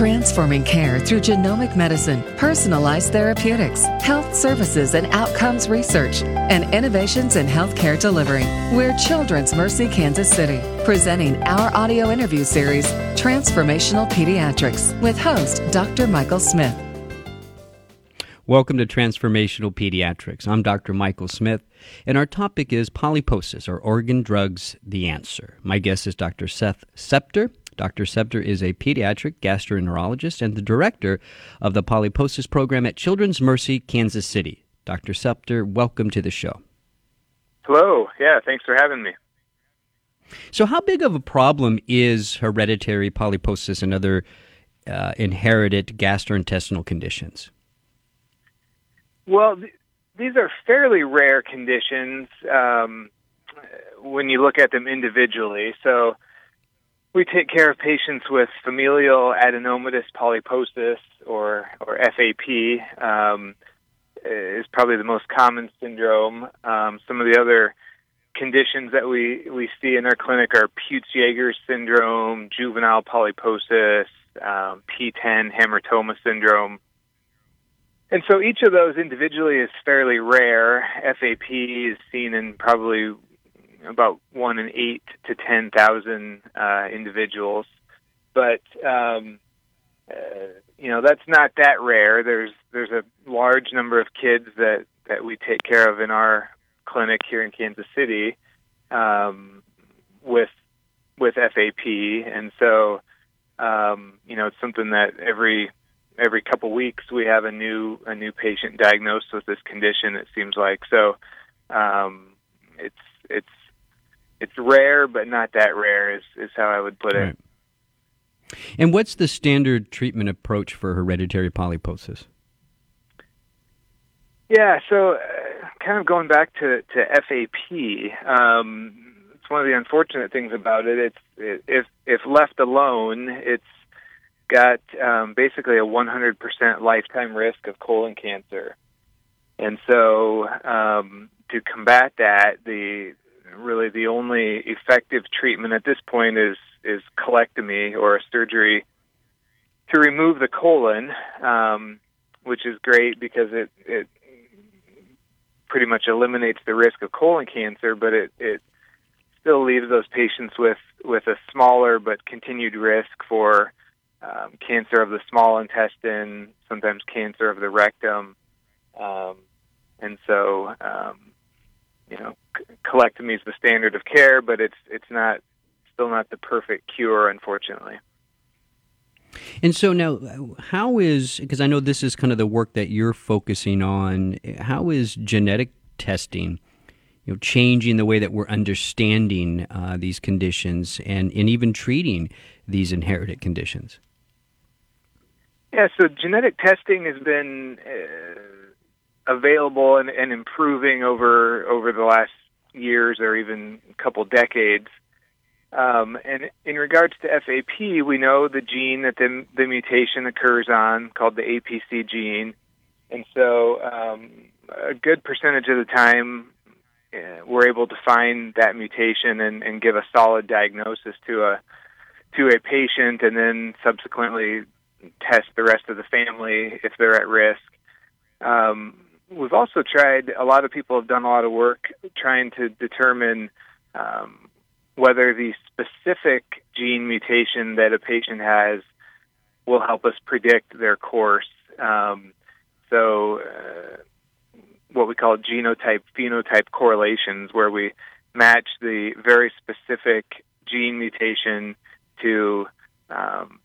Transforming care through genomic medicine, personalized therapeutics, health services and outcomes research, and innovations in healthcare delivery. We're Children's Mercy Kansas City, presenting our audio interview series, Transformational Pediatrics, with host Dr. Michael Smith. Welcome to Transformational Pediatrics. I'm Dr. Michael Smith, and our topic is polyposis or orphan drugs, the answer. My guest is Dr. Seth Septer. Dr. Septer is a pediatric gastroenterologist and the director of the polyposis program at Children's Mercy, Kansas City. Dr. Septer, welcome to the show. Hello. Yeah, thanks for having me. So, how big of a problem is hereditary polyposis and other uh, inherited gastrointestinal conditions? Well, th- these are fairly rare conditions um, when you look at them individually. So we take care of patients with familial adenomatous polyposis or or FAP. Um, is probably the most common syndrome. Um, some of the other conditions that we, we see in our clinic are Peutz-Jeghers syndrome, juvenile polyposis, um, PTEN hamartoma syndrome, and so each of those individually is fairly rare. FAP is seen in probably about one in eight to ten thousand uh, individuals, but um, uh, you know that's not that rare. There's there's a large number of kids that that we take care of in our clinic here in Kansas City um, with with FAP, and so um, you know it's something that every every couple weeks we have a new a new patient diagnosed with this condition. It seems like so. Um, it's it's it's rare, but not that rare. Is is how I would put it. Right. And what's the standard treatment approach for hereditary polyposis? Yeah, so uh, kind of going back to to FAP, um, it's one of the unfortunate things about it. It's it, if if left alone, it's got um, basically a 100% lifetime risk of colon cancer. And so, um, to combat that, the really the only effective treatment at this point is is colectomy or a surgery to remove the colon, um, which is great because it it pretty much eliminates the risk of colon cancer, but it it still leaves those patients with with a smaller but continued risk for um, cancer of the small intestine, sometimes cancer of the rectum, um, and so um, you know colectomy is the standard of care, but it's it's not still not the perfect cure, unfortunately. And so now, how is because I know this is kind of the work that you're focusing on. How is genetic testing, you know, changing the way that we're understanding uh, these conditions and and even treating these inherited conditions? Yeah, so genetic testing has been uh, available and, and improving over over the last years or even a couple decades. Um, and in regards to FAP, we know the gene that the, the mutation occurs on, called the APC gene. And so, um, a good percentage of the time, uh, we're able to find that mutation and, and give a solid diagnosis to a to a patient, and then subsequently test the rest of the family if they're at risk. Um, we've also tried, a lot of people have done a lot of work trying to determine um, whether the specific gene mutation that a patient has will help us predict their course. Um, so, uh, what we call genotype phenotype correlations, where we match the very specific gene mutation to um,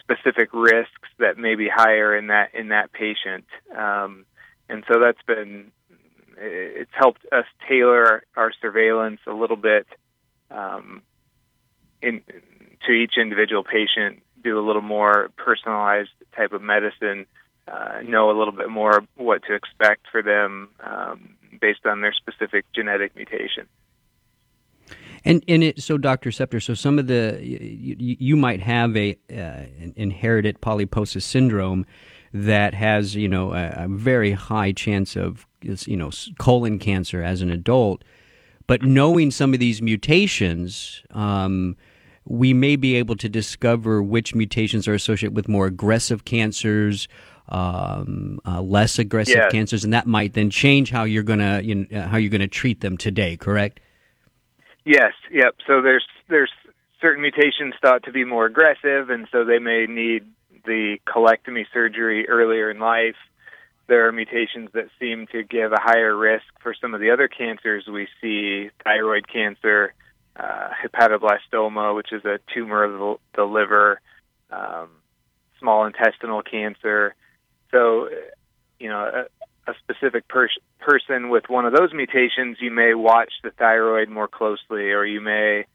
specific risks that may be higher in that in that patient. Um, and so that's been it's helped us tailor our surveillance a little bit um, in to each individual patient, do a little more personalized type of medicine, uh, know a little bit more what to expect for them um, based on their specific genetic mutation. And and it so Dr. Septer, so some of the you, you might have a uh, inherited polyposis syndrome that has you know a, a, very high chance of you know colon cancer as an adult, but knowing some of these mutations. Um, we may be able to discover which mutations are associated with more aggressive cancers, um, uh, less aggressive Yes. cancers, and that might then change how you're gonna you know, how you're gonna treat them today. Correct? Yes, yep. So there's there's certain mutations thought to be more aggressive, and so they may need the colectomy surgery earlier in life. There are mutations that seem to give a higher risk for some of the other cancers we see: thyroid cancer, uh, hepatoblastoma, which is a tumor of the, liver, um, small intestinal cancer. So, you know, a, a specific pers- person with one of those mutations, you may watch the thyroid more closely, or you may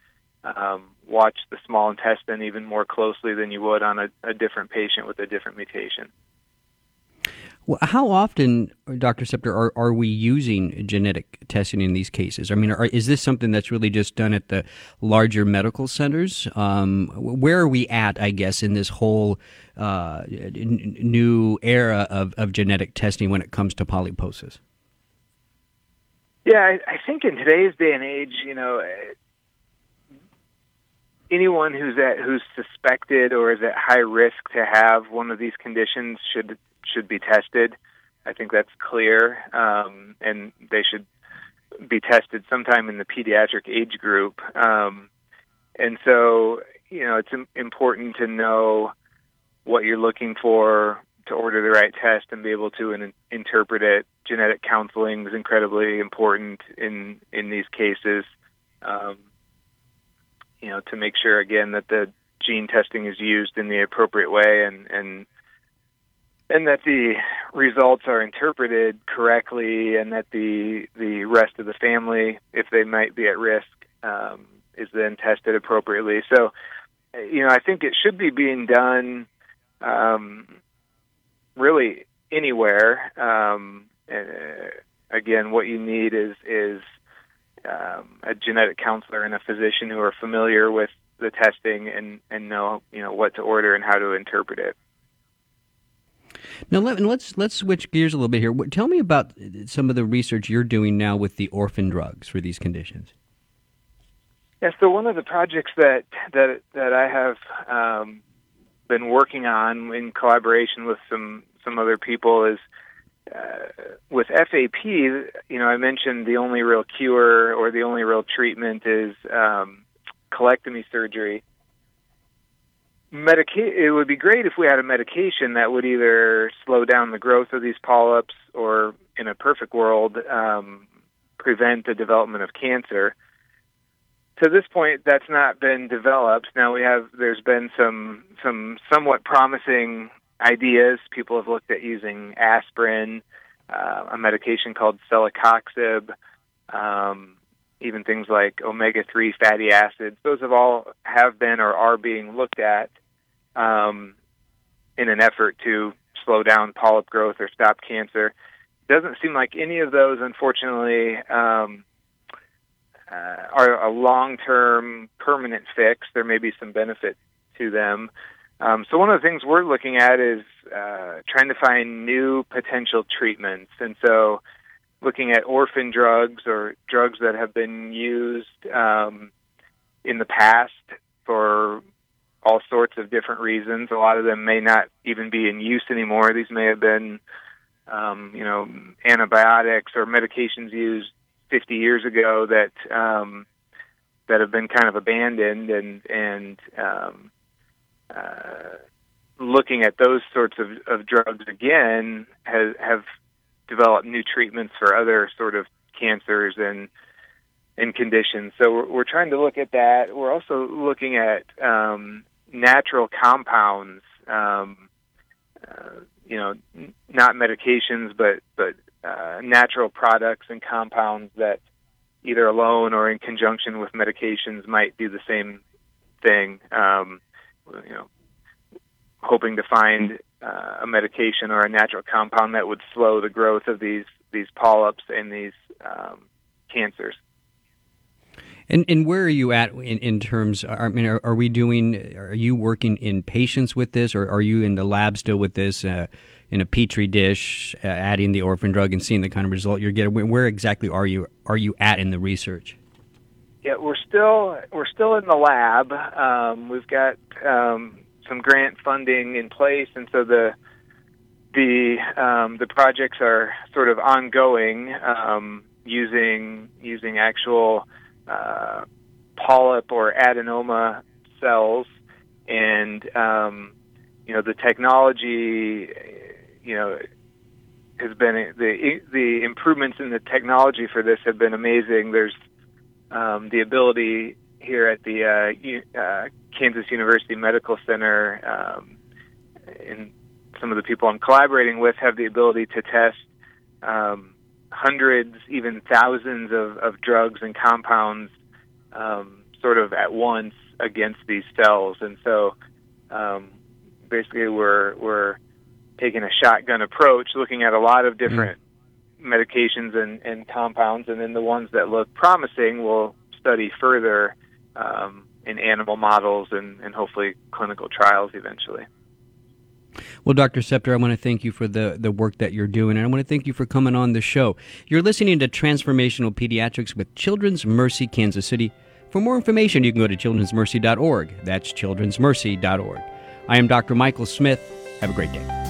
um, watch the small intestine even more closely than you would on a, a different patient with a different mutation. Well, how often, Dr. Septer, are, are we using genetic testing in these cases? I mean, are, is this something that's really just done at the larger medical centers? Um, where are we at, I guess, in this whole uh, n- new era of, of genetic testing when it comes to polyposis? Yeah, I, I think in today's day and age, you know, anyone who's at who's suspected or is at high risk to have one of these conditions should should be tested. I think that's clear, um, and they should be tested sometime in the pediatric age group. Um, and so, you know, it's important to know what you're looking for to order the right test and be able to in- interpret it. Genetic counseling is incredibly important in in these cases. Um, you know, to make sure again that the gene testing is used in the appropriate way and and and that the results are interpreted correctly and that the the rest of the family if they might be at risk um, is then tested appropriately. So you know i think it should be being done um, really anywhere. Um, uh, again what you need is is um, a genetic counselor and a physician who are familiar with the testing and and know you know what to order and how to interpret it Now let, let's let's switch gears a little bit here. Tell me about some of the research you're doing now with the orphan drugs for these conditions. Yeah, so one of the projects that that that I have um, been working on in collaboration with some some other people is uh, with FAP. You know, I mentioned the only real cure or the only real treatment is um, colectomy surgery. Medica- it would be great if we had a medication that would either slow down the growth of these polyps or, in a perfect world, um, prevent the development of cancer to this point that's not been developed now we have there's been some some somewhat promising ideas people have looked at using aspirin uh, a medication called celecoxib um, even things like omega-3 fatty acids those have all have been or are being looked at um, in an effort to slow down polyp growth or stop cancer doesn't seem like any of those unfortunately um, uh, are a long-term permanent fix. There may be some benefit to them. Um, so one of the things we're looking at is uh, trying to find new potential treatments, and so looking at orphan drugs or drugs that have been used um, in the past for all sorts of different reasons. A lot of them may not even be in use anymore. These may have been, um, you know, antibiotics or medications used 50 years ago that um, that have been kind of abandoned and and um, uh, looking at those sorts of, of drugs again has have developed new treatments for other sort of cancers and and conditions. So we're, we're trying to look at that. We're also looking at um, natural compounds. Um, uh, you know, n- not medications, but but uh, natural products and compounds that either alone or in conjunction with medications might do the same thing. Um, you know, hoping to find uh, a medication or a natural compound that would slow the growth of these these polyps and these um, cancers. And and where are you at in, in terms? I mean, are, are we doing? Are you working in patients with this, or are you in the lab still with this uh, in a petri dish, uh, adding the orphan drug and seeing the kind of result you're getting? Where, exactly are you? Are you at in the research? Yeah, we're still we're still in the lab. Um, we've got um, some grant funding in place, and so the the um, the projects are sort of ongoing um, using using actual uh, polyp or adenoma cells, and um, you know the technology, you know, has been the the improvements in the technology for this have been amazing. There's um, the ability here at the uh, uh, Kansas University Medical Center, um, and some of the people I'm collaborating with have the ability to test um, hundreds, even thousands of, of drugs and compounds um, sort of at once against these cells. And so um, basically we're, we're taking a shotgun approach, looking at a lot of different. Medications and, and compounds, and then the ones that look promising we'll study further um, in animal models and, and hopefully clinical trials eventually. Well, Dr. Septer, I want to thank you for the, the work that you're doing, and I want to thank you for coming on the show. You're listening to Transformational Pediatrics with Children's Mercy Kansas City. For more information, you can go to childrensmercy.org. That's childrensmercy.org. I am Dr. Michael Smith. Have a great day.